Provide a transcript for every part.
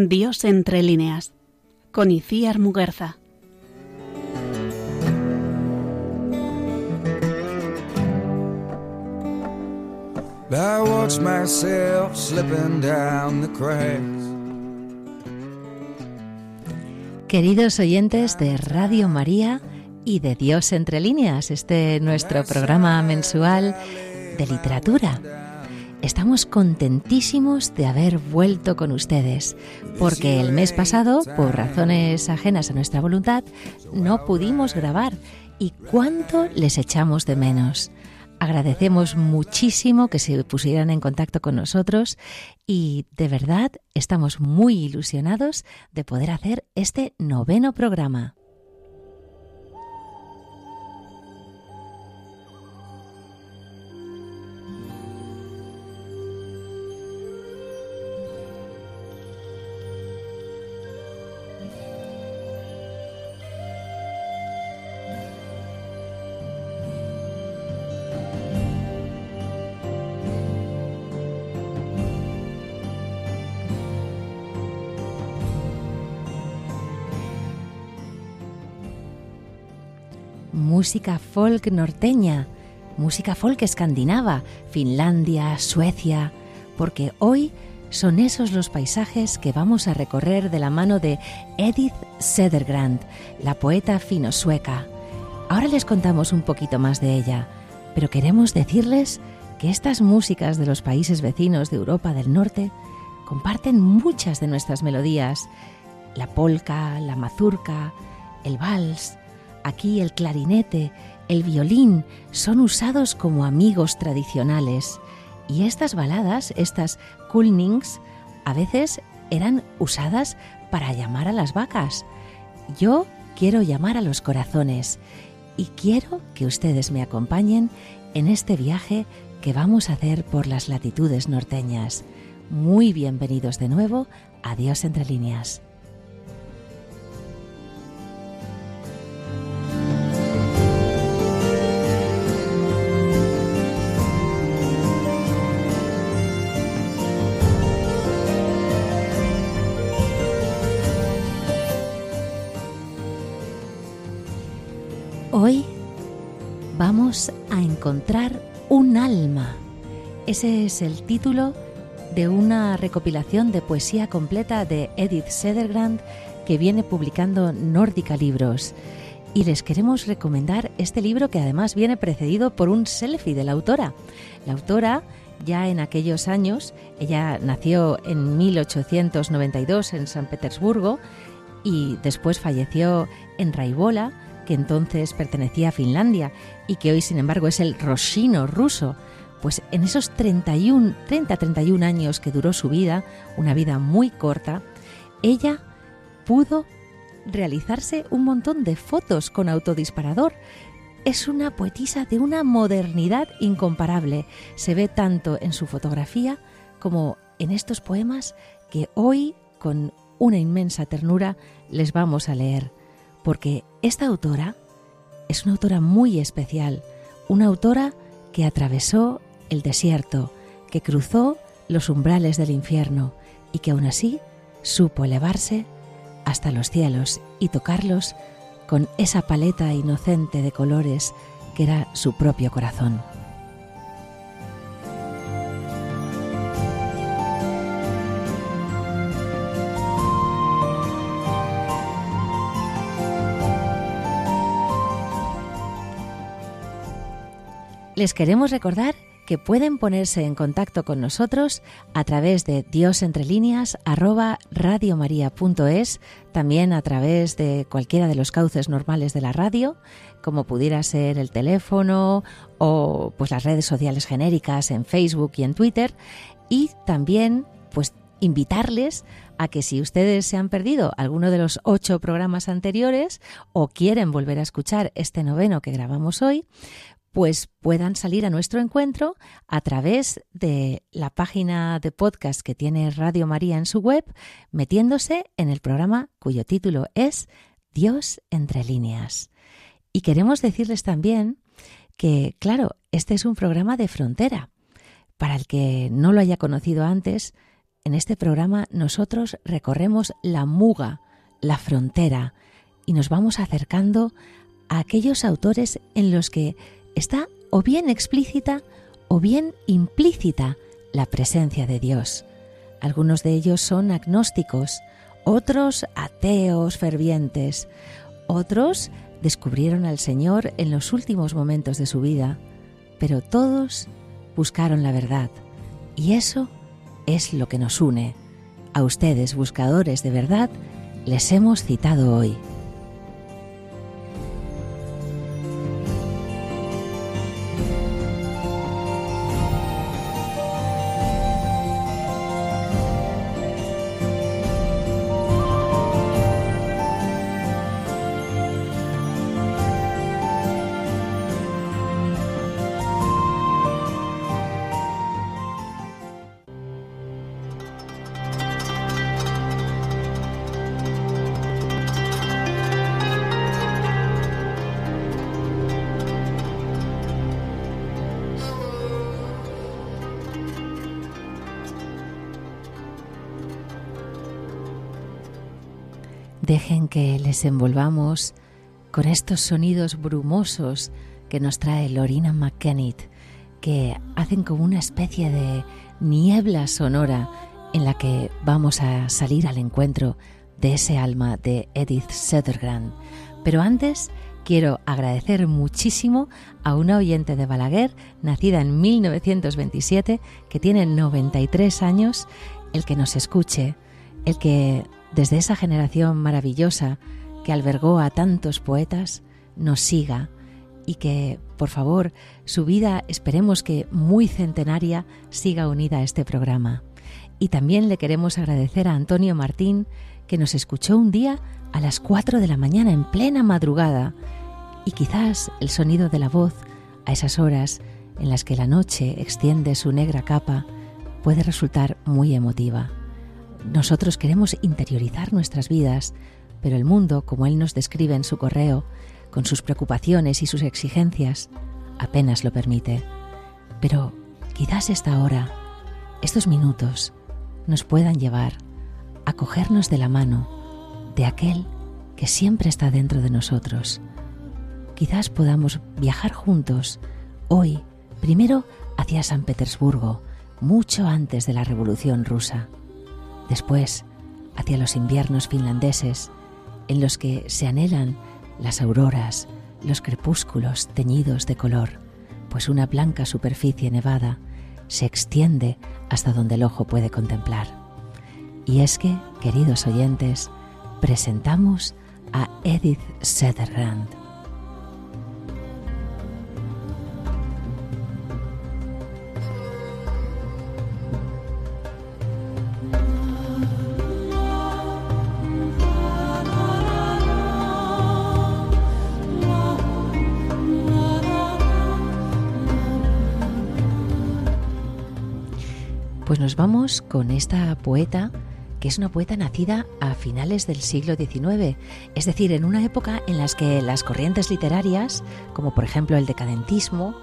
Dios entre líneas, con Iciar Muguerza. I watch myself slipping down the cracks. Queridos oyentes de Radio María y de Dios entre líneas, este nuestro programa mensual de literatura. Estamos contentísimos de haber vuelto con ustedes, porque el mes pasado, por razones ajenas a nuestra voluntad, no pudimos grabar y cuánto les echamos de menos. Agradecemos muchísimo que se pusieran en contacto con nosotros y de verdad estamos muy ilusionados de poder hacer este noveno programa. Música folk norteña, música folk escandinava, Finlandia, Suecia, porque hoy son esos los paisajes que vamos a recorrer de la mano de Edith Sedergrand, la poeta fino-sueca. Ahora les contamos un poquito más de ella, pero queremos decirles que estas músicas de los países vecinos de Europa del Norte comparten muchas de nuestras melodías, la polka, la mazurca, el vals, Aquí el clarinete, el violín son usados como amigos tradicionales y estas baladas, estas kulnings, a veces eran usadas para llamar a las vacas. Yo quiero llamar a los corazones y quiero que ustedes me acompañen en este viaje que vamos a hacer por las latitudes norteñas. Muy bienvenidos de nuevo a Dios entre líneas. Encontrar un alma. Ese es el título de una recopilación de poesía completa de Edith Sedergrand que viene publicando Nórdica Libros. Y les queremos recomendar este libro que además viene precedido por un selfie de la autora. La autora ya en aquellos años, ella nació en 1892 en San Petersburgo y después falleció en Raibola que entonces pertenecía a Finlandia y que hoy, sin embargo, es el Roshino ruso. Pues en esos 31, 30-31 años que duró su vida, una vida muy corta, ella pudo realizarse un montón de fotos con autodisparador. Es una poetisa de una modernidad incomparable. Se ve tanto en su fotografía como en estos poemas que hoy, con una inmensa ternura, les vamos a leer porque esta autora es una autora muy especial, una autora que atravesó el desierto, que cruzó los umbrales del infierno y que aún así supo elevarse hasta los cielos y tocarlos con esa paleta inocente de colores que era su propio corazón. Les queremos recordar que pueden ponerse en contacto con nosotros a través de diosentrelíneas@radiomaria.es, también a través de cualquiera de los cauces normales de la radio, como pudiera ser el teléfono o pues las redes sociales genéricas en Facebook y en Twitter. Y también pues invitarles a que si ustedes se han perdido alguno de los ocho programas anteriores o quieren volver a escuchar este noveno que grabamos hoy, pues puedan salir a nuestro encuentro a través de la página de podcast que tiene Radio María en su web, metiéndose en el programa cuyo título es Dios entre líneas. Y queremos decirles también que, claro, este es un programa de frontera. Para el que no lo haya conocido antes, en este programa nosotros recorremos la muga, la frontera, y nos vamos acercando a aquellos autores en los que está o bien explícita o bien implícita la presencia de Dios. Algunos de ellos son agnósticos, otros ateos fervientes, otros descubrieron al Señor en los últimos momentos de su vida, pero todos buscaron la verdad. Y eso es lo que nos une. A ustedes, buscadores de verdad, les hemos citado hoy. Les envolvamos con estos sonidos brumosos que nos trae Lorina McKennitt, que hacen como una especie de niebla sonora en la que vamos a salir al encuentro de ese alma de Edith Södergran. Pero antes quiero agradecer muchísimo a una oyente de Balaguer, nacida en 1927, que tiene 93 años, el que nos escuche, el que desde esa generación maravillosa que albergó a tantos poetas, nos siga y que, por favor, su vida, esperemos que muy centenaria, siga unida a este programa. Y también le queremos agradecer a Antonio Martín, que nos escuchó un día a las 4 de la mañana en plena madrugada, y quizás el sonido de la voz a esas horas en las que la noche extiende su negra capa puede resultar muy emotiva. Nosotros queremos interiorizar nuestras vidas, pero el mundo, como él nos describe en su correo, con sus preocupaciones y sus exigencias, apenas lo permite. Pero quizás esta hora, estos minutos, nos puedan llevar a cogernos de la mano de aquel que siempre está dentro de nosotros. Quizás podamos viajar juntos hoy, primero hacia San Petersburgo, mucho antes de la Revolución rusa después hacia los inviernos finlandeses, en los que se anhelan las auroras, los crepúsculos teñidos de color, pues una blanca superficie nevada se extiende hasta donde el ojo puede contemplar. Y es que, queridos oyentes, presentamos a Edith Sutherland. Pues nos vamos con esta poeta que es una poeta nacida a finales del siglo XIX, es decir, en una época en la que las corrientes literarias, como por ejemplo el decadentismo,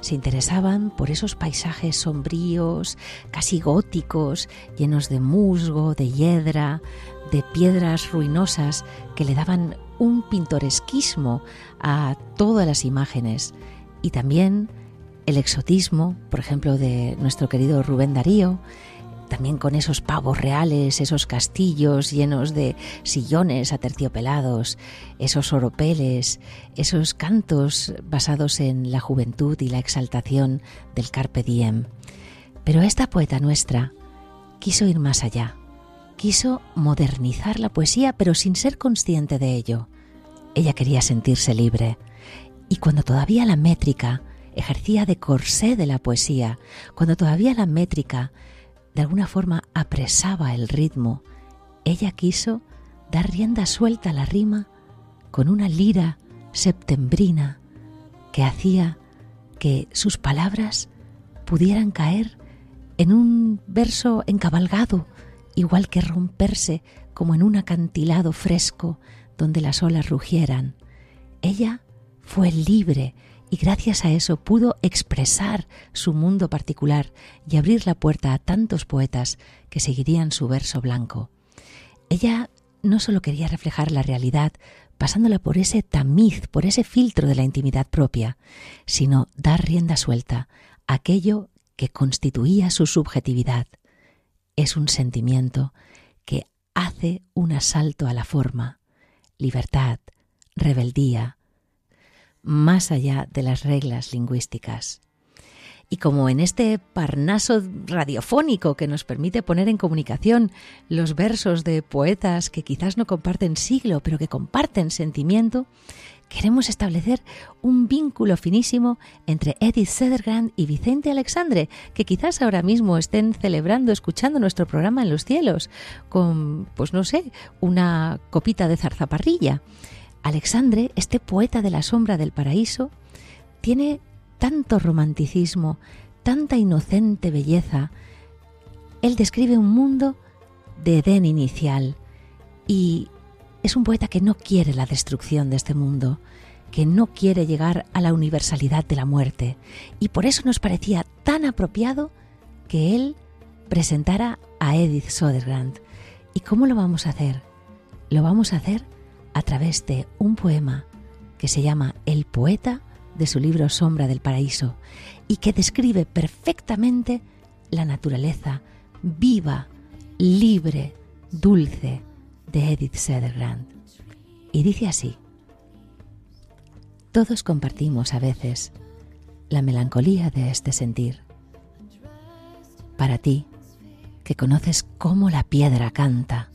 se interesaban por esos paisajes sombríos, casi góticos, llenos de musgo, de hiedra, de piedras ruinosas que le daban un pintoresquismo a todas las imágenes y también el exotismo, por ejemplo, de nuestro querido Rubén Darío, también con esos pavos reales, esos castillos llenos de sillones aterciopelados, esos oropeles, esos cantos basados en la juventud y la exaltación del carpe diem. Pero esta poeta nuestra quiso ir más allá, quiso modernizar la poesía, pero sin ser consciente de ello. Ella quería sentirse libre, y cuando todavía la métrica ejercía de corsé de la poesía, cuando todavía la métrica de alguna forma apresaba el ritmo, ella quiso dar rienda suelta a la rima con una lira septembrina que hacía que sus palabras pudieran caer en un verso encabalgado, igual que romperse como en un acantilado fresco donde las olas rugieran. Ella fue libre y gracias a eso pudo expresar su mundo particular y abrir la puerta a tantos poetas que seguirían su verso blanco. Ella no solo quería reflejar la realidad pasándola por ese tamiz, por ese filtro de la intimidad propia, sino dar rienda suelta a aquello que constituía su subjetividad. Es un sentimiento que hace un asalto a la forma, libertad, rebeldía, más allá de las reglas lingüísticas. Y como en este parnaso radiofónico que nos permite poner en comunicación los versos de poetas que quizás no comparten siglo, pero que comparten sentimiento, queremos establecer un vínculo finísimo entre Edith Sedergrand y Vicente Alexandre, que quizás ahora mismo estén celebrando, escuchando nuestro programa en los cielos, con, pues no sé, una copita de zarzaparrilla. Alexandre, este poeta de la sombra del paraíso, tiene tanto romanticismo, tanta inocente belleza. Él describe un mundo de Edén inicial y es un poeta que no quiere la destrucción de este mundo, que no quiere llegar a la universalidad de la muerte y por eso nos parecía tan apropiado que él presentara a Edith Sodergrand. ¿Y cómo lo vamos a hacer? Lo vamos a hacer a través de un poema que se llama El poeta de su libro Sombra del Paraíso y que describe perfectamente la naturaleza viva, libre, dulce de Edith Sedergrand. Y dice así, todos compartimos a veces la melancolía de este sentir. Para ti, que conoces cómo la piedra canta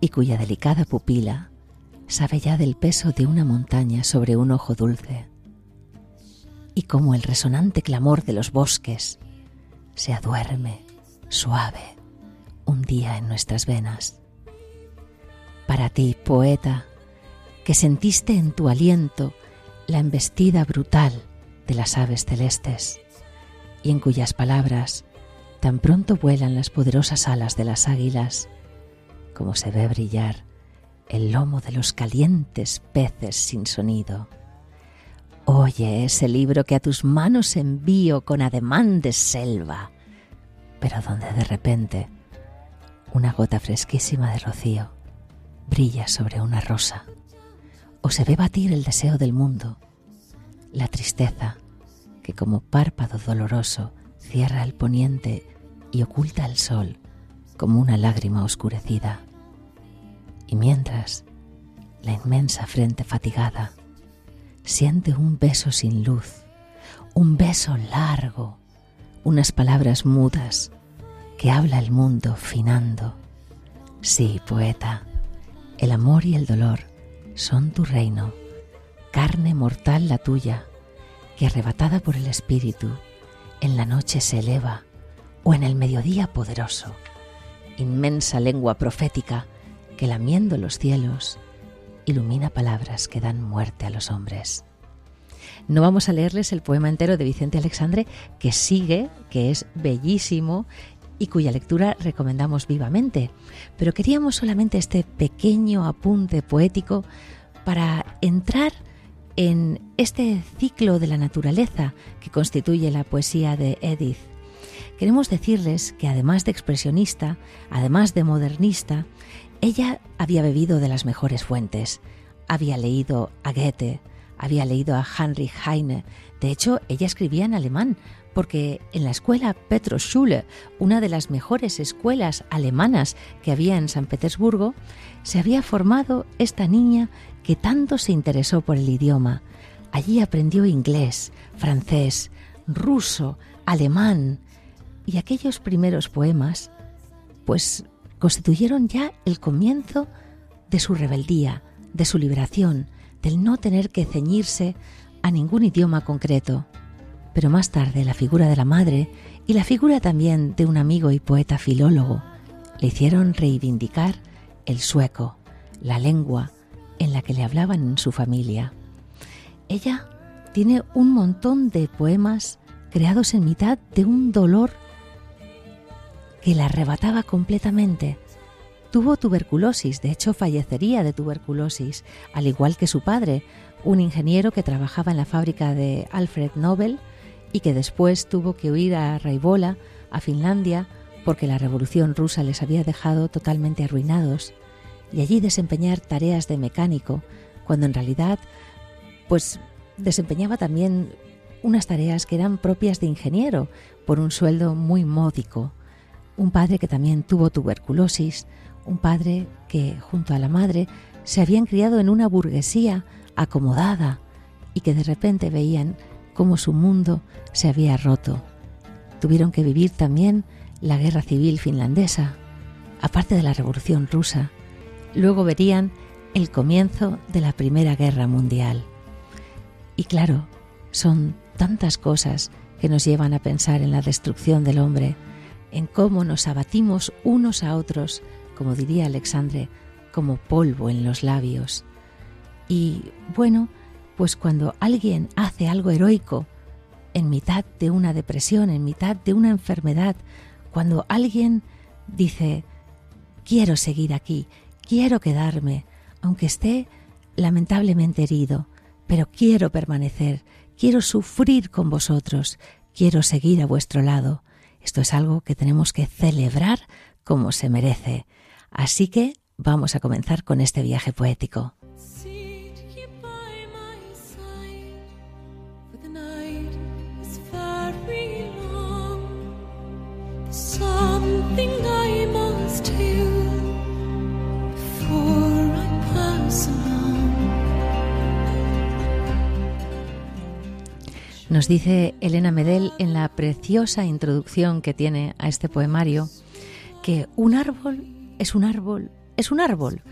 y cuya delicada pupila sabe ya del peso de una montaña sobre un ojo dulce, y como el resonante clamor de los bosques se aduerme suave un día en nuestras venas. Para ti, poeta, que sentiste en tu aliento la embestida brutal de las aves celestes, y en cuyas palabras tan pronto vuelan las poderosas alas de las águilas, como se ve brillar el lomo de los calientes peces sin sonido. Oye ese libro que a tus manos envío con ademán de selva, pero donde de repente una gota fresquísima de rocío brilla sobre una rosa, o se ve batir el deseo del mundo, la tristeza que como párpado doloroso cierra el poniente y oculta el sol como una lágrima oscurecida y mientras la inmensa frente fatigada siente un beso sin luz, un beso largo, unas palabras mudas que habla el mundo finando. Sí, poeta, el amor y el dolor son tu reino, carne mortal la tuya, que arrebatada por el espíritu, en la noche se eleva, o en el mediodía poderoso, inmensa lengua profética, que lamiendo los cielos ilumina palabras que dan muerte a los hombres. No vamos a leerles el poema entero de Vicente Alexandre, que sigue, que es bellísimo y cuya lectura recomendamos vivamente, pero queríamos solamente este pequeño apunte poético para entrar en este ciclo de la naturaleza que constituye la poesía de Edith. Queremos decirles que además de expresionista, además de modernista, ella había bebido de las mejores fuentes, había leído a Goethe, había leído a Heinrich Heine, de hecho ella escribía en alemán, porque en la escuela Petroschule, una de las mejores escuelas alemanas que había en San Petersburgo, se había formado esta niña que tanto se interesó por el idioma. Allí aprendió inglés, francés, ruso, alemán, y aquellos primeros poemas, pues constituyeron ya el comienzo de su rebeldía, de su liberación, del no tener que ceñirse a ningún idioma concreto. Pero más tarde la figura de la madre y la figura también de un amigo y poeta filólogo le hicieron reivindicar el sueco, la lengua en la que le hablaban en su familia. Ella tiene un montón de poemas creados en mitad de un dolor que la arrebataba completamente, tuvo tuberculosis, de hecho fallecería de tuberculosis, al igual que su padre, un ingeniero que trabajaba en la fábrica de Alfred Nobel y que después tuvo que huir a Raivola, a Finlandia, porque la revolución rusa les había dejado totalmente arruinados, y allí desempeñar tareas de mecánico, cuando en realidad pues desempeñaba también unas tareas que eran propias de ingeniero, por un sueldo muy módico. Un padre que también tuvo tuberculosis, un padre que, junto a la madre, se habían criado en una burguesía acomodada y que de repente veían cómo su mundo se había roto. Tuvieron que vivir también la guerra civil finlandesa, aparte de la revolución rusa. Luego verían el comienzo de la Primera Guerra Mundial. Y claro, son tantas cosas que nos llevan a pensar en la destrucción del hombre, en cómo nos abatimos unos a otros, como diría Alexandre, como polvo en los labios. Y bueno, pues cuando alguien hace algo heroico, en mitad de una depresión, en mitad de una enfermedad, cuando alguien dice, quiero seguir aquí, quiero quedarme, aunque esté lamentablemente herido, pero quiero permanecer, quiero sufrir con vosotros, quiero seguir a vuestro lado. Esto es algo que tenemos que celebrar como se merece. Así que vamos a comenzar con este viaje poético. Nos dice Elena Medel en la preciosa introducción que tiene a este poemario que un árbol es un árbol, es un árbol.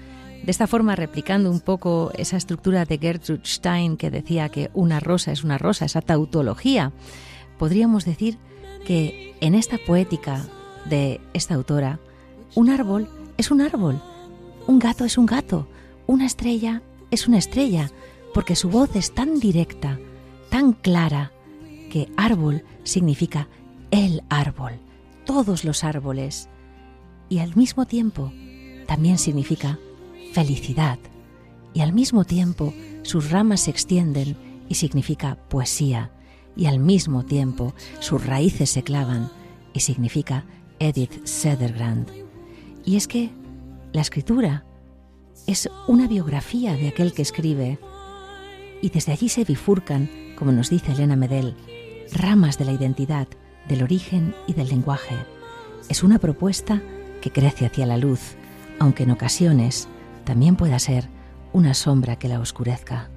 De esta forma, replicando un poco esa estructura de Gertrude Stein que decía que una rosa es una rosa, esa tautología, podríamos decir que en esta poética de esta autora, un árbol es un árbol, un gato es un gato, una estrella es una estrella, porque su voz es tan directa, tan clara, que árbol significa el árbol, todos los árboles, y al mismo tiempo también significa felicidad, y al mismo tiempo sus ramas se extienden y significa poesía, y al mismo tiempo sus raíces se clavan y significa Edith Sedergrand. Y es que la escritura es una biografía de aquel que escribe, y desde allí se bifurcan, como nos dice Elena Medel, ramas de la identidad, del origen y del lenguaje. Es una propuesta que crece hacia la luz, aunque en ocasiones también pueda ser una sombra que la oscurezca.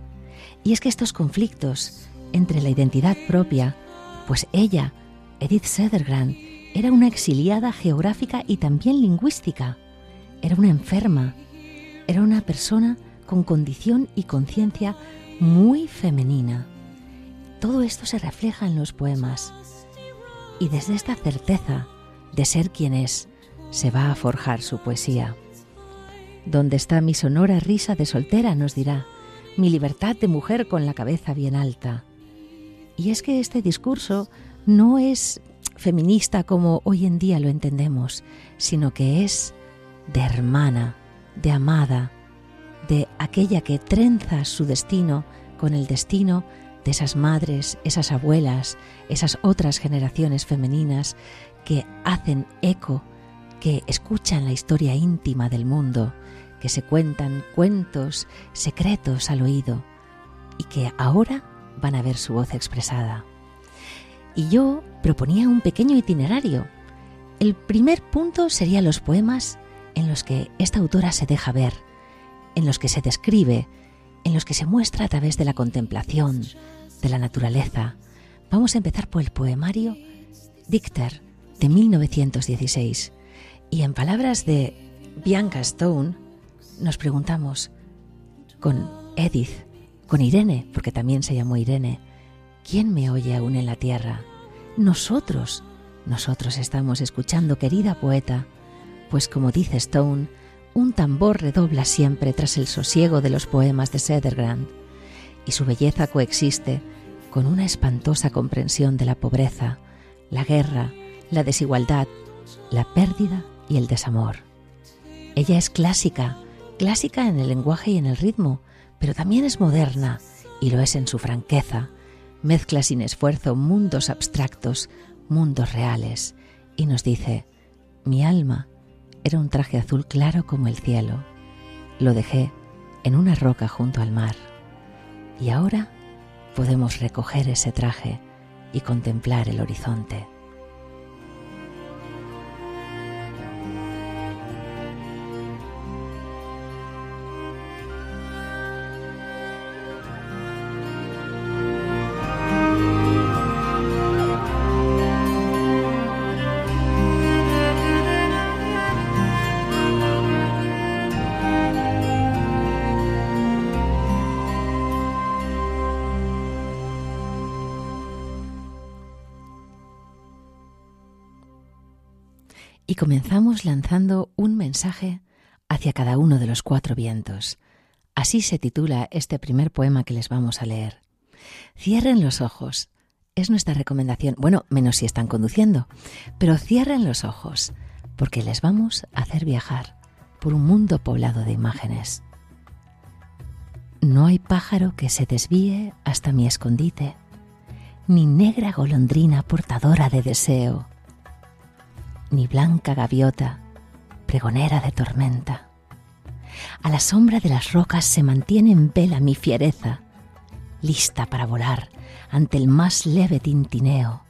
Y es que estos conflictos entre la identidad propia, pues ella, Edith Sedergrand, era una exiliada geográfica y también lingüística, era una enferma, era una persona con condición y conciencia muy femenina. Todo esto se refleja en los poemas. Y desde esta certeza de ser quien es, se va a forjar su poesía. ¿Dónde está mi sonora risa de soltera? nos dirá, mi libertad de mujer con la cabeza bien alta. Y es que este discurso no es feminista como hoy en día lo entendemos, sino que es de hermana, de amada, de aquella que trenza su destino con el destino de esas madres, esas abuelas, esas otras generaciones femeninas que hacen eco, que escuchan la historia íntima del mundo, que se cuentan cuentos secretos al oído y que ahora van a ver su voz expresada. Y yo proponía un pequeño itinerario. El primer punto sería los poemas en los que esta autora se deja ver, en los que se describe, en los que se muestra a través de la contemplación, de la naturaleza. Vamos a empezar por el poemario Dicter de 1916. Y en palabras de Bianca Stone, nos preguntamos, con Edith, con Irene, porque también se llamó Irene, ¿quién me oye aún en la tierra? Nosotros, nosotros estamos escuchando, querida poeta, pues como dice Stone, un tambor redobla siempre tras el sosiego de los poemas de Sedergrand y su belleza coexiste con una espantosa comprensión de la pobreza, la guerra, la desigualdad, la pérdida y el desamor. Ella es clásica, clásica en el lenguaje y en el ritmo, pero también es moderna, y lo es en su franqueza. Mezcla sin esfuerzo mundos abstractos, mundos reales, y nos dice, mi alma era un traje azul claro como el cielo. Lo dejé en una roca junto al mar. Y ahora podemos recoger ese traje y contemplar el horizonte. Lanzando un mensaje hacia cada uno de los cuatro vientos. Así se titula este primer poema que les vamos a leer. Cierren los ojos. Es nuestra recomendación, bueno, menos si están conduciendo, pero cierren los ojos, porque les vamos a hacer viajar por un mundo poblado de imágenes. No hay pájaro que se desvíe hasta mi escondite, ni negra golondrina portadora de deseo ni blanca gaviota, pregonera de tormenta. A la sombra de las rocas se mantiene en vela mi fiereza, lista para volar ante el más leve tintineo,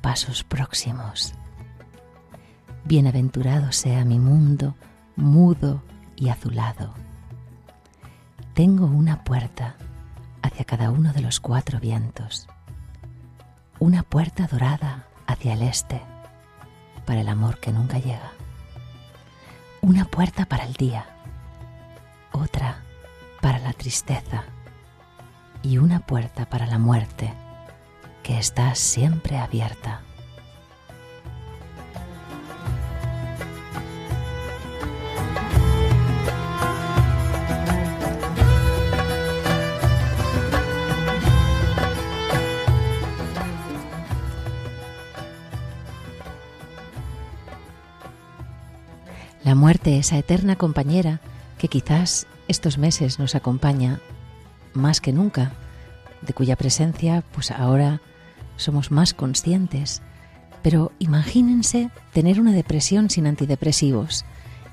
pasos próximos. Bienaventurado sea mi mundo, mudo y azulado. Tengo una puerta hacia cada uno de los cuatro vientos, una puerta dorada hacia el este para el amor que nunca llega, una puerta para el día, otra para la tristeza y una puerta para la muerte que está siempre abierta. Muerte, esa eterna compañera que quizás estos meses nos acompaña más que nunca, de cuya presencia pues ahora somos más conscientes. Pero imagínense tener una depresión sin antidepresivos.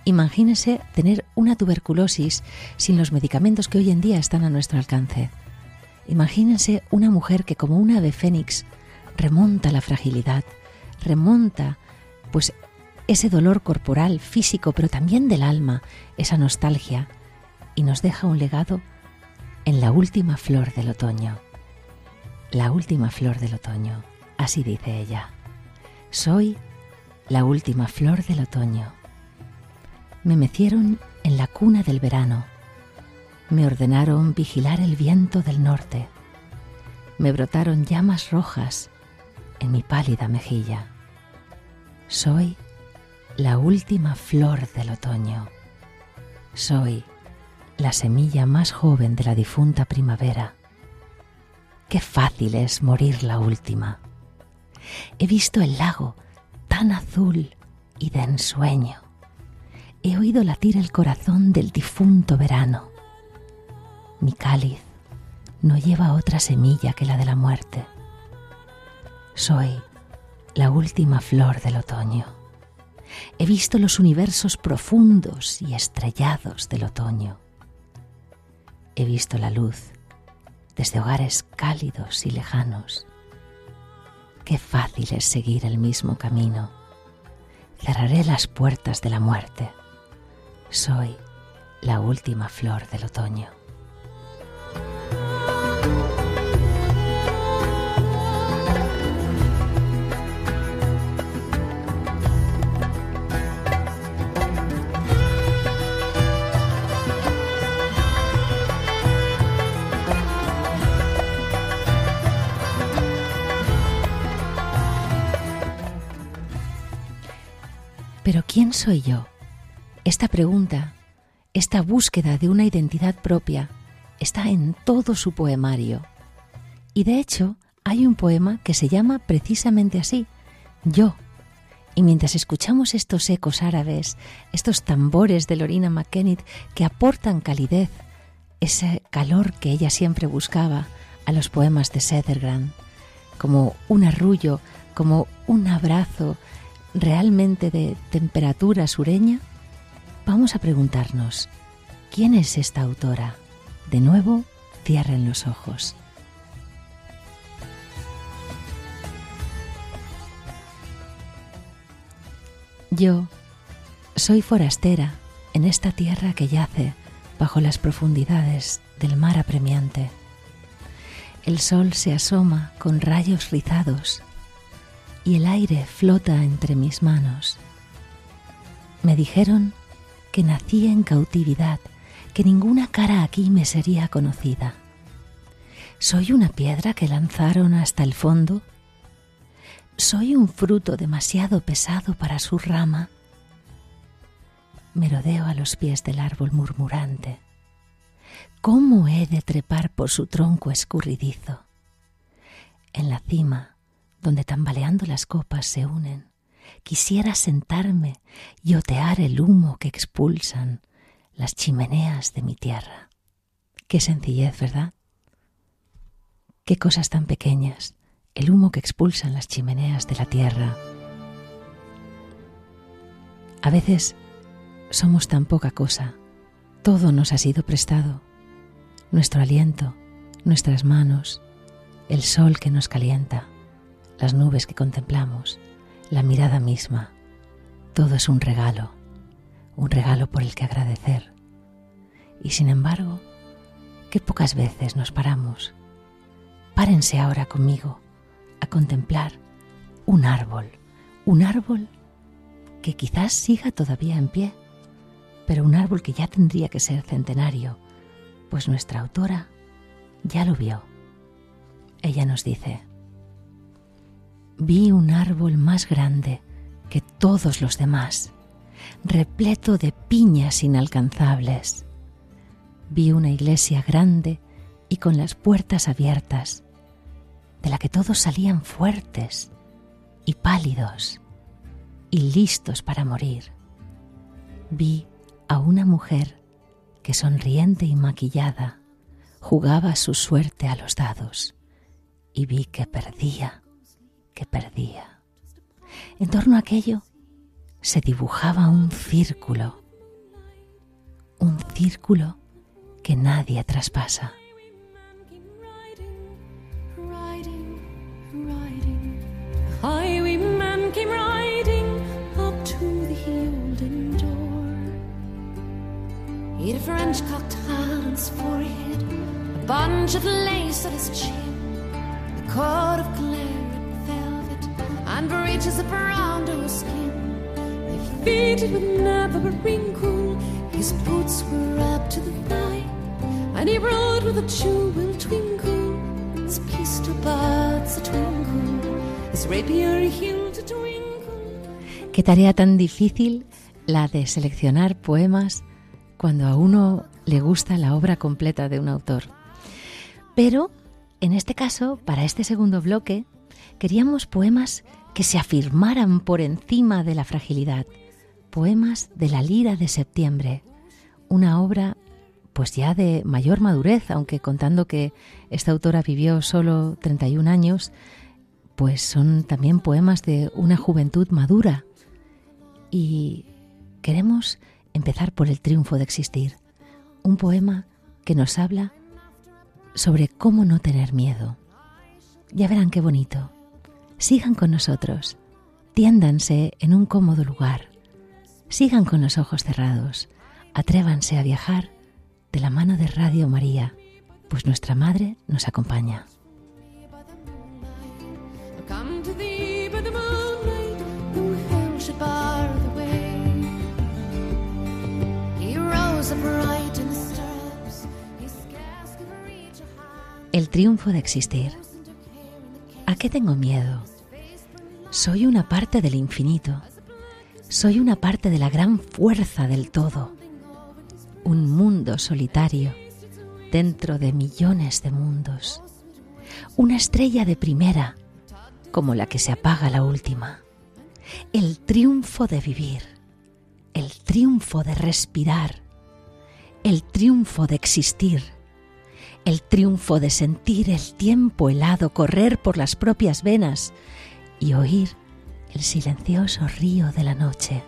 Imagínense tener una tuberculosis sin los medicamentos que hoy en día están a nuestro alcance. Imagínense una mujer que como una ave fénix remonta la fragilidad, remonta pues ese dolor corporal, físico, pero también del alma, esa nostalgia, y nos deja un legado en la última flor del otoño. La última flor del otoño, así dice ella. Soy la última flor del otoño. Me mecieron en la cuna del verano. Me ordenaron vigilar el viento del norte. Me brotaron llamas rojas en mi pálida mejilla. Soy la última flor del otoño. Soy la semilla más joven de la difunta primavera. Qué fácil es morir la última. He visto el lago tan azul y de ensueño. He oído latir el corazón del difunto verano. Mi cáliz no lleva otra semilla que la de la muerte. Soy la última flor del otoño. He visto los universos profundos y estrellados del otoño. He visto la luz desde hogares cálidos y lejanos. Qué fácil es seguir el mismo camino. Cerraré las puertas de la muerte. Soy la última flor del otoño. Pero ¿quién soy yo? Esta pregunta, esta búsqueda de una identidad propia, está en todo su poemario. Y de hecho, hay un poema que se llama precisamente así, Yo. Y mientras escuchamos estos ecos árabes, estos tambores de Lorina McKennitt que aportan calidez, ese calor que ella siempre buscaba a los poemas de Sethergrand, como un arrullo, como un abrazo realmente de temperatura sureña, vamos a preguntarnos, ¿quién es esta autora? De nuevo, cierren los ojos. Yo soy forastera en esta tierra que yace bajo las profundidades del mar apremiante. El sol se asoma con rayos rizados y el aire flota entre mis manos. Me dijeron que nací en cautividad, que ninguna cara aquí me sería conocida. ¿Soy una piedra que lanzaron hasta el fondo? ¿Soy un fruto demasiado pesado para su rama? Merodeo a los pies del árbol murmurante. ¿Cómo he de trepar por su tronco escurridizo? En la cima, donde tambaleando las copas se unen, quisiera sentarme y otear el humo que expulsan las chimeneas de mi tierra. Qué sencillez, ¿verdad? Qué cosas tan pequeñas el humo que expulsan las chimeneas de la tierra. A veces somos tan poca cosa, todo nos ha sido prestado, nuestro aliento, nuestras manos, el sol que nos calienta, las nubes que contemplamos, la mirada misma, todo es un regalo, un regalo por el que agradecer. Y sin embargo, qué pocas veces nos paramos. Párense ahora conmigo a contemplar un árbol, un árbol que quizás siga todavía en pie, pero un árbol que ya tendría que ser centenario, pues nuestra autora ya lo vio. Ella nos dice, vi un árbol más grande que todos los demás, repleto de piñas inalcanzables. Vi una iglesia grande y con las puertas abiertas, de la que todos salían fuertes y pálidos y listos para morir. Vi a una mujer que sonriente y maquillada jugaba su suerte a los dados y vi que perdía, que perdía. En torno a aquello se dibujaba un círculo, un círculo que nadie traspasa. highwayman came riding up to the Hilden door. He had a French hat on his forehead, a bunch of lace on his chin, a coat of velvet, and breeches of brown doe skin. They fitted with never a wrinkle. His boots were up to the thigh, and he rode with a jewel twinkle. His pistol buds a twinkle. Qué tarea tan difícil la de seleccionar poemas cuando a uno le gusta la obra completa de un autor. Pero, en este caso, para este segundo bloque, queríamos poemas que se afirmaran por encima de la fragilidad, poemas de la lira de septiembre, una obra pues ya de mayor madurez, aunque contando que esta autora vivió solo 31 años, pues son también poemas de una juventud madura. Y queremos empezar por el triunfo de existir, un poema que nos habla sobre cómo no tener miedo. Ya verán qué bonito. Sigan con nosotros, tiéndanse en un cómodo lugar, sigan con los ojos cerrados, atrévanse a viajar de la mano de Radio María, pues nuestra Madre nos acompaña. El triunfo de existir. ¿A qué tengo miedo? Soy una parte del infinito. Soy una parte de la gran fuerza del todo. Un mundo solitario dentro de millones de mundos. Una estrella de primera, como la que se apaga la última. el triunfo de vivir, el triunfo de respirar, el triunfo de existir, el triunfo de sentir el tiempo helado correr por las propias venas y oír el silencioso río de la noche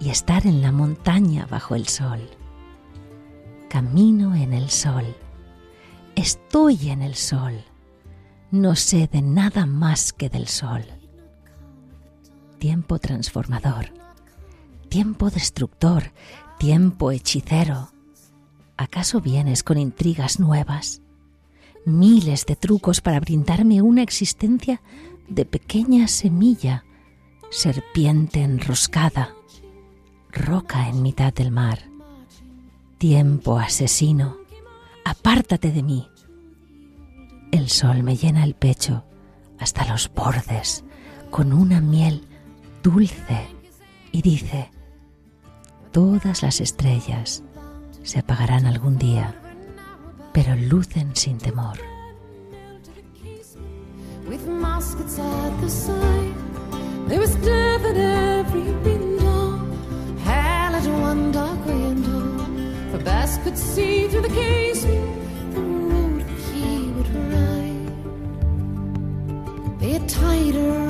y estar en la montaña bajo el sol. Camino en el sol. Estoy en el sol. No sé de nada más que del sol. Tiempo transformador. Tiempo destructor. Tiempo hechicero. ¿Acaso vienes con intrigas nuevas? Miles de trucos para brindarme una existencia de pequeña semilla, serpiente enroscada, roca en mitad del mar. Tiempo asesino, apártate de mí. El sol me llena el pecho hasta los bordes con una miel dulce y dice, todas las estrellas se apagarán algún día, pero lucen sin temor.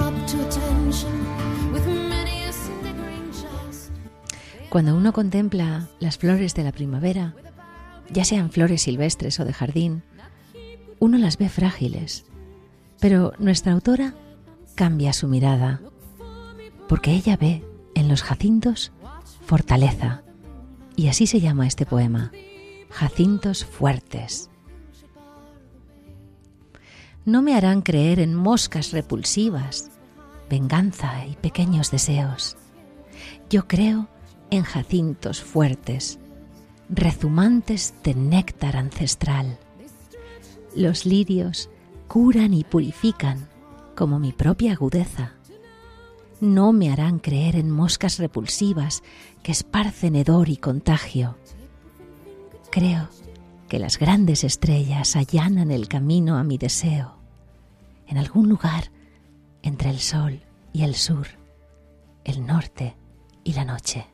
Up to with Cuando uno contempla las flores de la primavera, ya sean flores silvestres o de jardín, uno las ve frágiles, pero nuestra autora cambia su mirada, porque ella ve en los jacintos fortaleza, y así se llama este poema, Jacintos fuertes. No me harán creer en moscas repulsivas, venganza y pequeños deseos. Yo creo en jacintos fuertes, rezumantes de néctar ancestral. Los lirios curan y purifican como mi propia agudeza. No me harán creer en moscas repulsivas que esparcen hedor y contagio. Creo que las grandes estrellas allanan el camino a mi deseo, en algún lugar entre el sol y el sur, el norte y la noche.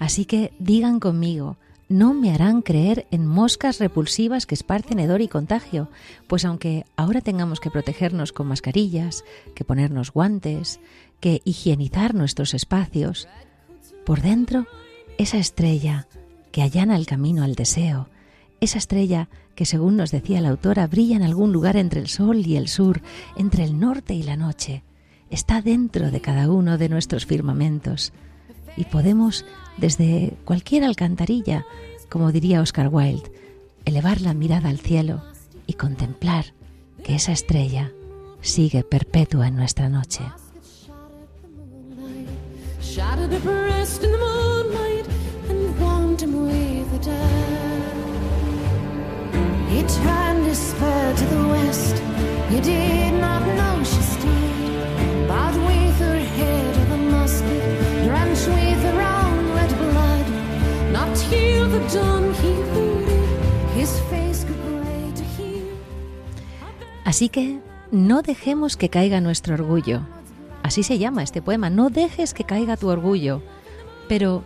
Así que digan conmigo, no me harán creer en moscas repulsivas que esparcen hedor y contagio, pues aunque ahora tengamos que protegernos con mascarillas, que ponernos guantes, que higienizar nuestros espacios, por dentro, esa estrella que allana el camino al deseo, esa estrella que, según nos decía la autora, brilla en algún lugar entre el sol y el sur, entre el norte y la noche, está dentro de cada uno de nuestros firmamentos. Y podemos, desde cualquier alcantarilla, como diría Oscar Wilde, elevar la mirada al cielo y contemplar que esa estrella sigue perpetua en nuestra noche. Spur to the west. He did not know she stood. Bowed with her head of the musket, drenched with her own red blood. Not till the dawn he it. His face grew gray to hear. Así que no dejemos que caiga nuestro orgullo. Así se llama este poema, no dejes que caiga tu orgullo. Pero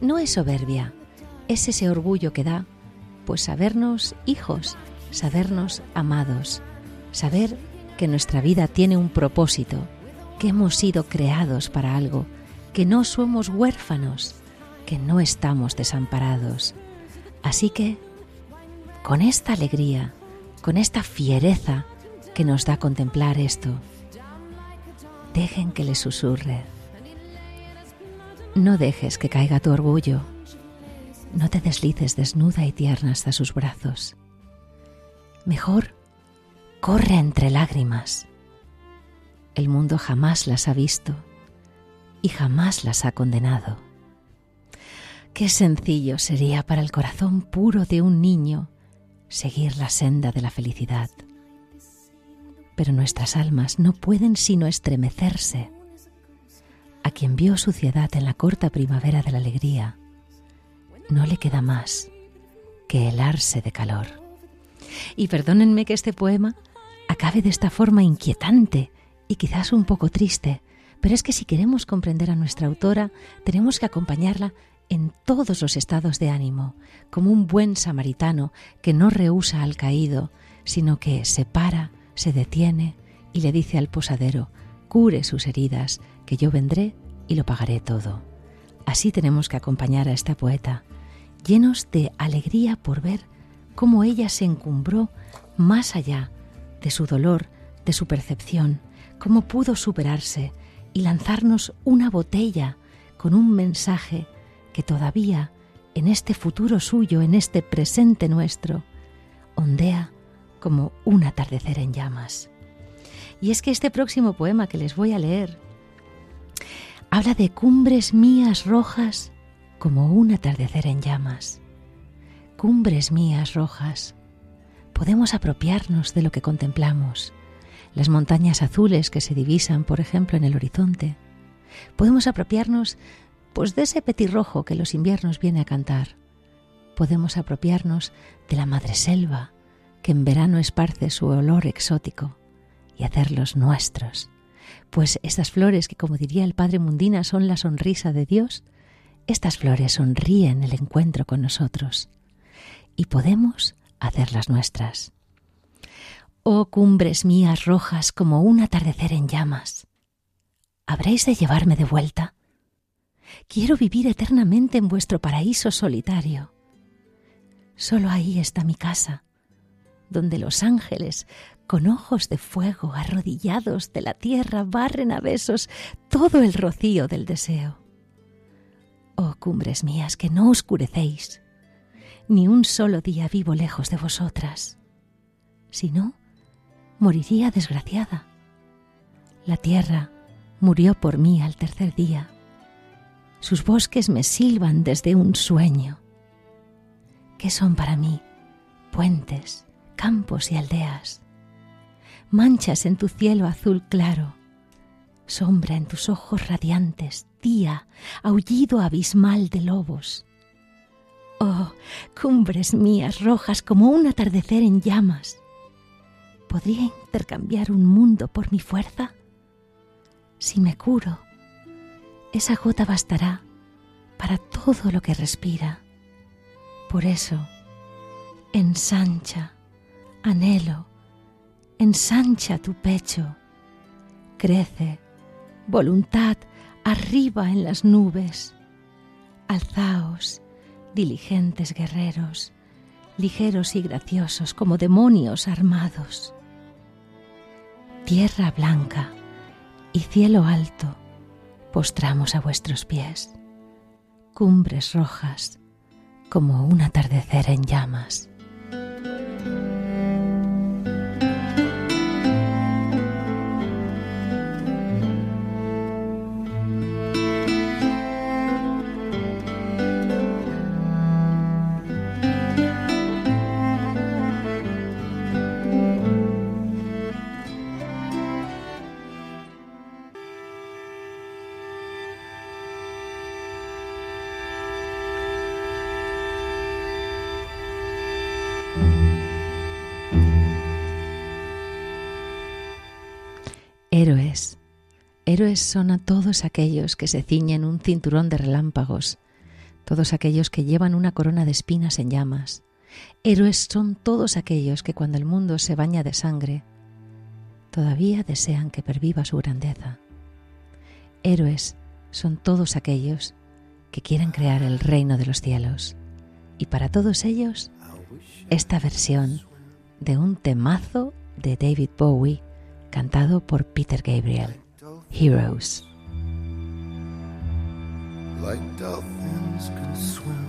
no es soberbia, es ese orgullo que da, pues sabernos hijos, sabernos amados, saber que nuestra vida tiene un propósito, que hemos sido creados para algo, que no somos huérfanos, que no estamos desamparados. Así que, con esta alegría, con esta fiereza que nos da contemplar esto, dejen que les susurre. No dejes que caiga tu orgullo. No te deslices desnuda y tierna hasta sus brazos. Mejor, corre entre lágrimas. El mundo jamás las ha visto y jamás las ha condenado. Qué sencillo sería para el corazón puro de un niño seguir la senda de la felicidad. pero nuestras almas no pueden sino estremecerse. A quien vio suciedad en la corta primavera de la alegría, no le queda más que helarse de calor. Y perdónenme que este poema acabe de esta forma inquietante y quizás un poco triste, pero es que si queremos comprender a nuestra autora, tenemos que acompañarla en todos los estados de ánimo, como un buen samaritano que no rehúsa al caído, sino que se para, se detiene y le dice al posadero, cure sus heridas, que yo vendré y lo pagaré todo. Así tenemos que acompañar a esta poeta, llenos de alegría por ver cómo ella se encumbró más allá de su dolor, de su percepción, cómo pudo superarse y lanzarnos una botella con un mensaje que todavía, en este futuro suyo, en este presente nuestro, ondea como un atardecer en llamas. Y es que este próximo poema que les voy a leer habla de cumbres mías rojas como un atardecer en llamas. Cumbres mías rojas. Podemos apropiarnos de lo que contemplamos, las montañas azules que se divisan, por ejemplo, en el horizonte. Podemos apropiarnos pues de ese petirrojo que los inviernos viene a cantar. Podemos apropiarnos de la madre selva que en verano esparce su olor exótico y hacerlos nuestros. Pues estas flores que, como diría el padre Mundina, son la sonrisa de Dios, estas flores sonríen el encuentro con nosotros y podemos hacerlas nuestras. Oh cumbres mías rojas como un atardecer en llamas, ¿habréis de llevarme de vuelta? Quiero vivir eternamente en vuestro paraíso solitario. Solo ahí está mi casa, donde los ángeles, con ojos de fuego, arrodillados de la tierra, barren a besos todo el rocío del deseo. Oh cumbres mías, que no oscurecéis. Ni un solo día vivo lejos de vosotras. Si no, moriría desgraciada. La tierra murió por mí al tercer día. Sus bosques me silban desde un sueño. ¿Qué son para mí? Puentes, campos y aldeas. Manchas en tu cielo azul claro sombra en tus ojos radiantes, día, aullido abismal de lobos. Oh, cumbres mías rojas como un atardecer en llamas. ¿Podría intercambiar un mundo por mi fuerza? Si me curo, esa gota bastará para todo lo que respira. Por eso, ensancha, anhelo, ensancha tu pecho, crece voluntad arriba en las nubes. Alzaos, diligentes guerreros, ligeros y graciosos como demonios armados. Tierra blanca y cielo alto, postramos a vuestros pies, cumbres rojas como un atardecer en llamas. Héroes. Héroes son a todos aquellos que se ciñen un cinturón de relámpagos, todos aquellos que llevan una corona de espinas en llamas. Héroes son todos aquellos que cuando el mundo se baña de sangre, todavía desean que perviva su grandeza. Héroes son todos aquellos que quieren crear el reino de los cielos. Y para todos ellos, esta versión de un temazo de David Bowie cantado por Peter Gabriel, Heroes. Like dolphins can swim,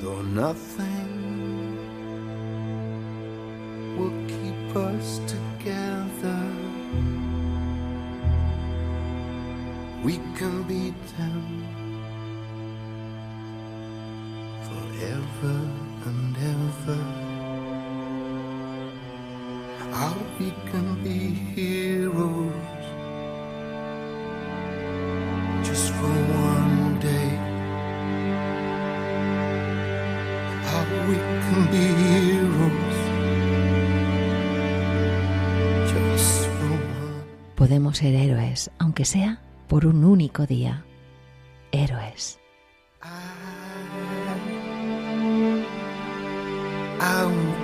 though nothing will keep us together. We can beat them forever and ever. How we can be heroes just for one day. How we can be heroes just for one. Podemos ser héroes, aunque sea por un único día. Héroes. I will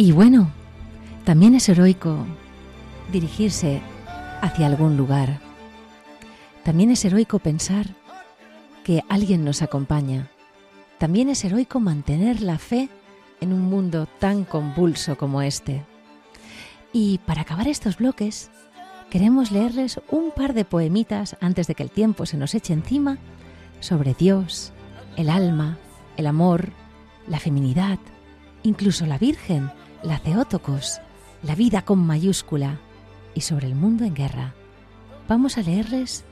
Y bueno, también es heroico dirigirse hacia algún lugar. También es heroico pensar que alguien nos acompaña. También es heroico mantener la fe en un mundo tan convulso como este. Y para acabar estos bloques, queremos leerles un par de poemitas antes de que el tiempo se nos eche encima sobre Dios, el alma, el amor, la feminidad, incluso la Virgen, la Theotokos, la vida con mayúscula y sobre el mundo en guerra. Vamos a leerles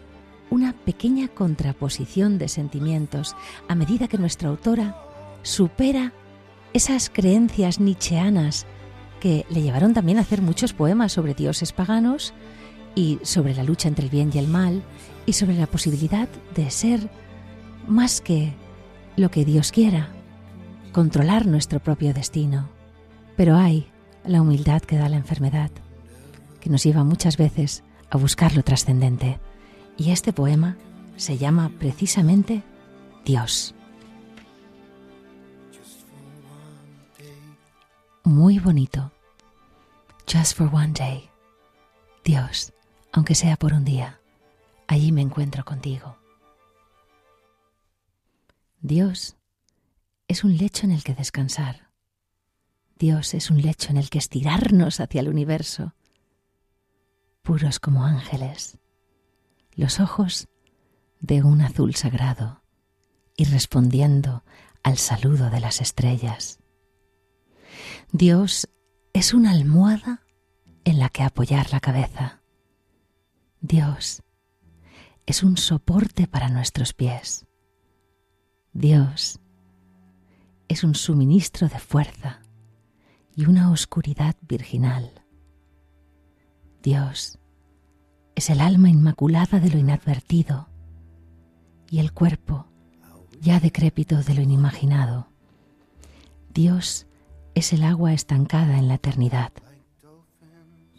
una pequeña contraposición de sentimientos a medida que nuestra autora supera esas creencias nietzscheanas que le llevaron también a hacer muchos poemas sobre dioses paganos y sobre la lucha entre el bien y el mal y sobre la posibilidad de ser más que lo que Dios quiera, controlar nuestro propio destino. Pero hay la humildad que da la enfermedad, que nos lleva muchas veces a buscar lo trascendente. Y este poema se llama precisamente Dios. Muy bonito. Just for one day. Dios, aunque sea por un día, allí me encuentro contigo. Dios es un lecho en el que descansar. Dios es un lecho en el que estirarnos hacia el universo, puros como ángeles, los ojos de un azul sagrado y respondiendo al saludo de las estrellas. Dios es una almohada en la que apoyar la cabeza. Dios es un soporte para nuestros pies. Dios es un suministro de fuerza y una oscuridad virginal. Dios es el alma inmaculada de lo inadvertido y el cuerpo ya decrépito de lo inimaginado. Dios es el agua estancada en la eternidad.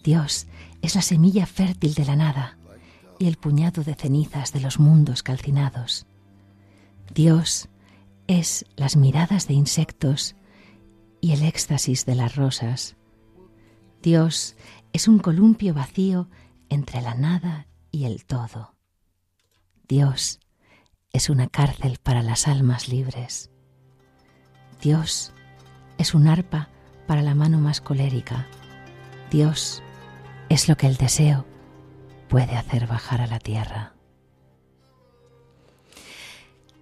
Dios es la semilla fértil de la nada y el puñado de cenizas de los mundos calcinados. Dios es las miradas de insectos y el éxtasis de las rosas. Dios es un columpio vacío entre la nada y el todo. Dios es una cárcel para las almas libres. Dios es un arpa para la mano más colérica. Dios es lo que el deseo puede hacer bajar a la tierra.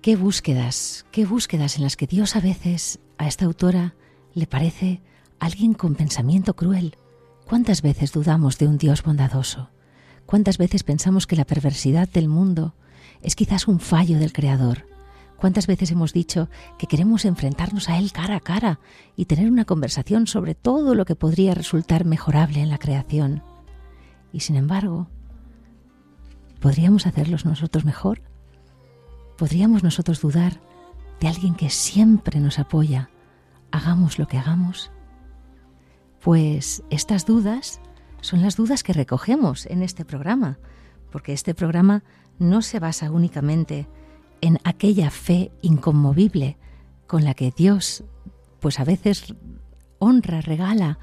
Qué búsquedas, qué búsquedas en las que Dios a veces a esta autora le parece alguien con pensamiento cruel. ¿Cuántas veces dudamos de un Dios bondadoso? ¿Cuántas veces pensamos que la perversidad del mundo es quizás un fallo del Creador? ¿Cuántas veces hemos dicho que queremos enfrentarnos a Él cara a cara y tener una conversación sobre todo lo que podría resultar mejorable en la creación? Y sin embargo, ¿podríamos hacerlos nosotros mejor? ¿Podríamos nosotros dudar de alguien que siempre nos apoya, hagamos lo que hagamos? Pues estas dudas son las dudas que recogemos en este programa, porque este programa no se basa únicamente en aquella fe inconmovible con la que Dios pues a veces honra, regala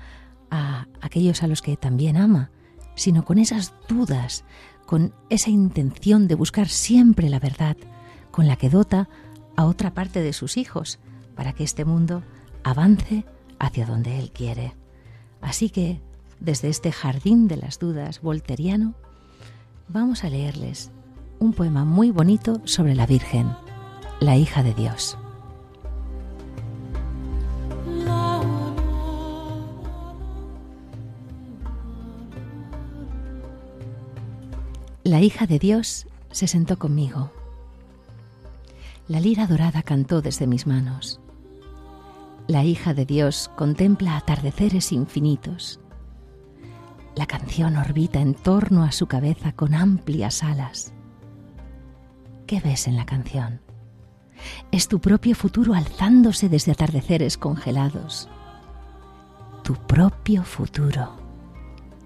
a aquellos a los que también ama, sino con esas dudas, con esa intención de buscar siempre la verdad, con la que dota a otra parte de sus hijos, para que este mundo avance hacia donde Él quiere. Así que, desde este jardín de las dudas volteriano, vamos a leerles un poema muy bonito sobre la Virgen, la hija de Dios. La hija de Dios se sentó conmigo. La lira dorada cantó desde mis manos. La hija de Dios contempla atardeceres infinitos. La canción orbita en torno a su cabeza con amplias alas. ¿Qué ves en la canción? Es tu propio futuro alzándose desde atardeceres congelados. Tu propio futuro,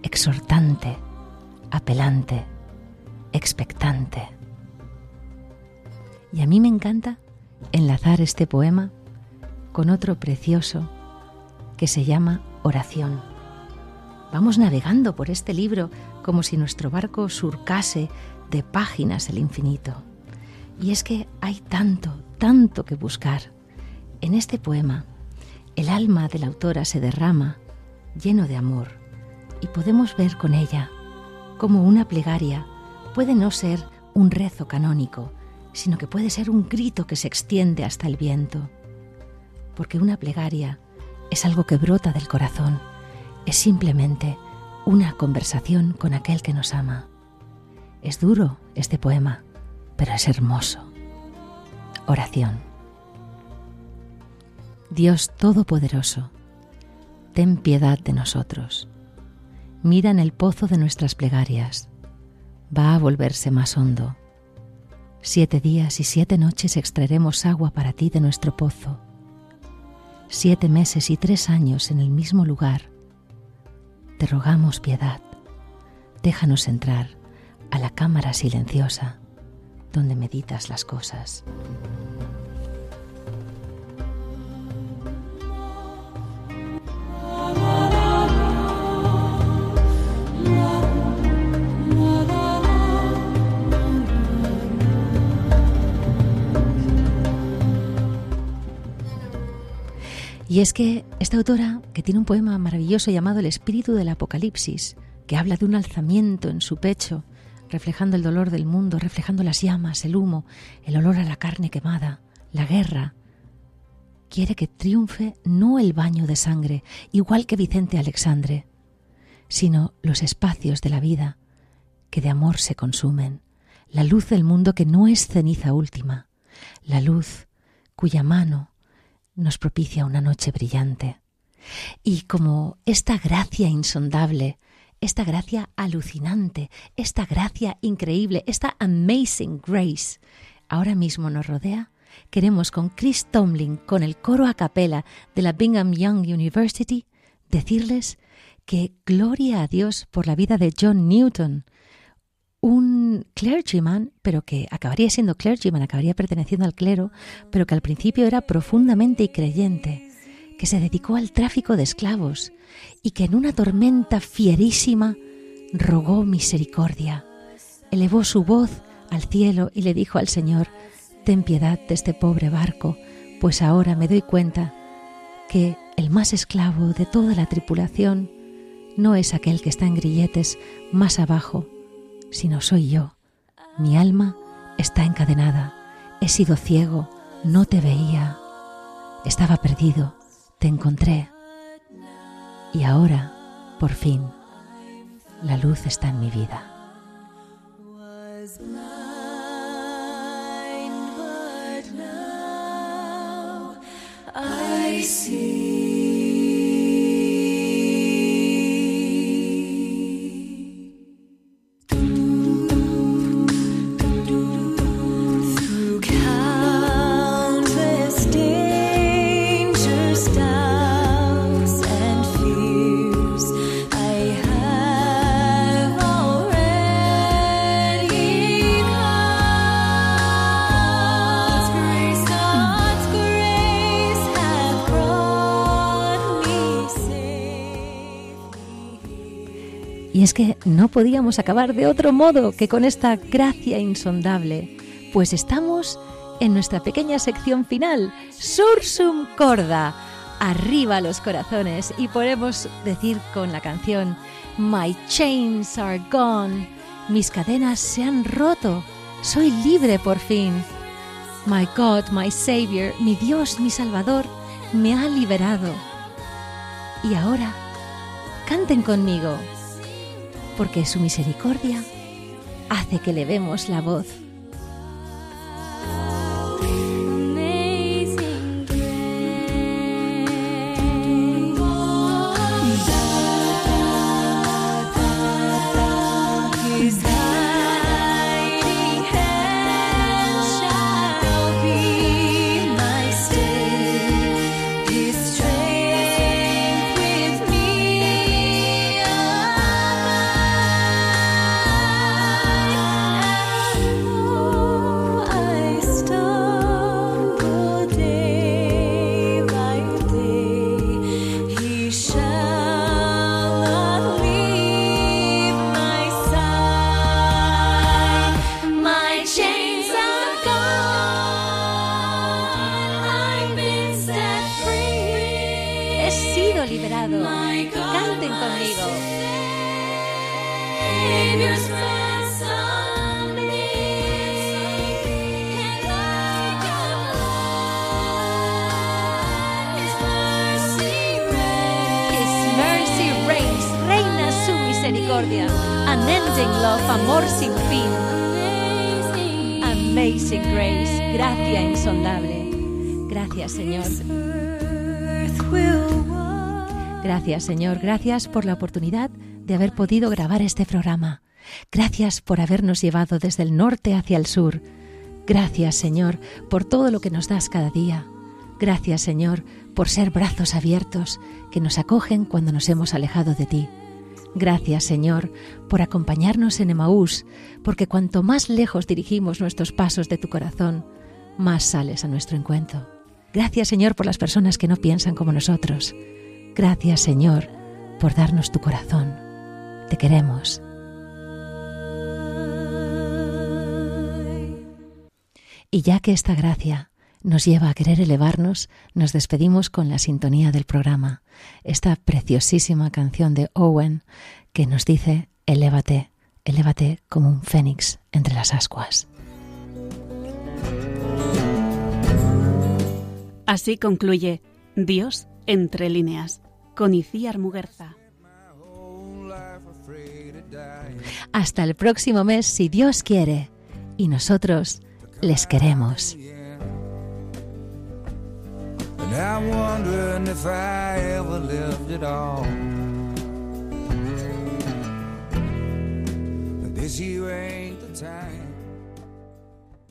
exhortante, apelante expectante. Y a mí me encanta enlazar este poema con otro precioso que se llama Oración. Vamos navegando por este libro como si nuestro barco surcase de páginas el infinito. Y es que hay tanto, tanto que buscar. En este poema, el alma de la autora se derrama lleno de amor y podemos ver con ella como una plegaria puede no ser un rezo canónico, sino que puede ser un grito que se extiende hasta el viento. Porque una plegaria es algo que brota del corazón, es simplemente una conversación con aquel que nos ama. Es duro este poema, pero es hermoso. Oración. Dios Todopoderoso, ten piedad de nosotros. Mira en el pozo de nuestras plegarias va a volverse más hondo. Siete días y siete noches extraeremos agua para ti de nuestro pozo. Siete meses y tres años en el mismo lugar. Te rogamos piedad. Déjanos entrar a la cámara silenciosa donde meditas las cosas. Y es que esta autora, que tiene un poema maravilloso llamado El espíritu del Apocalipsis, que habla de un alzamiento en su pecho, reflejando el dolor del mundo, reflejando las llamas, el humo, el olor a la carne quemada, la guerra, quiere que triunfe no el baño de sangre, igual que Vicente Alexandre, sino los espacios de la vida que de amor se consumen, la luz del mundo que no es ceniza última, la luz cuya mano nos propicia una noche brillante. Y como esta gracia insondable, esta gracia alucinante, esta gracia increíble, esta amazing grace, ahora mismo nos rodea, queremos con Chris Tomlin, con el coro a capela de la Bingham Young University, decirles que gloria a Dios por la vida de John Newton, un clergyman, pero que acabaría siendo clergyman, acabaría perteneciendo al clero, pero que al principio era profundamente creyente, que se dedicó al tráfico de esclavos y que en una tormenta fierísima rogó misericordia, elevó su voz al cielo y le dijo al Señor, Ten piedad de este pobre barco, pues ahora me doy cuenta que el más esclavo de toda la tripulación no es aquel que está en grilletes más abajo, sino soy yo. Mi alma está encadenada. He sido ciego, no te veía. Estaba perdido, te encontré. Y ahora, por fin, la luz está en mi vida. No podíamos acabar de otro modo que con esta gracia insondable, pues estamos en nuestra pequeña sección final, Sursum Corda, arriba los corazones, y podemos decir con la canción, My chains are gone, mis cadenas se han roto, soy libre por fin. My God, my Savior, mi Dios, mi Salvador, me ha liberado. Y ahora, canten conmigo, porque su misericordia hace que le vemos la voz. Amor sin fin. Amazing Grace, gracia insondable. Gracias, Señor. Gracias, Señor. Gracias por la oportunidad de haber podido grabar este programa. Gracias por habernos llevado desde el norte hacia el sur. Gracias, Señor, por todo lo que nos das cada día. Gracias, Señor, por ser brazos abiertos que nos acogen cuando nos hemos alejado de ti. Gracias, Señor, por acompañarnos en Emaús, porque cuanto más lejos dirigimos nuestros pasos de tu corazón, más sales a nuestro encuentro. Gracias, Señor, por las personas que no piensan como nosotros. Gracias, Señor, por darnos tu corazón. Te queremos. Y ya que esta gracia nos lleva a querer elevarnos, nos despedimos con la sintonía del programa, esta preciosísima canción de Owen que nos dice, elévate, elévate como un fénix entre las ascuas. Así concluye Dios entre líneas, con Iciar Muguerza. Hasta el próximo mes, si Dios quiere, y nosotros les queremos. I'm wondering if I ever lived at all. But this year ain't.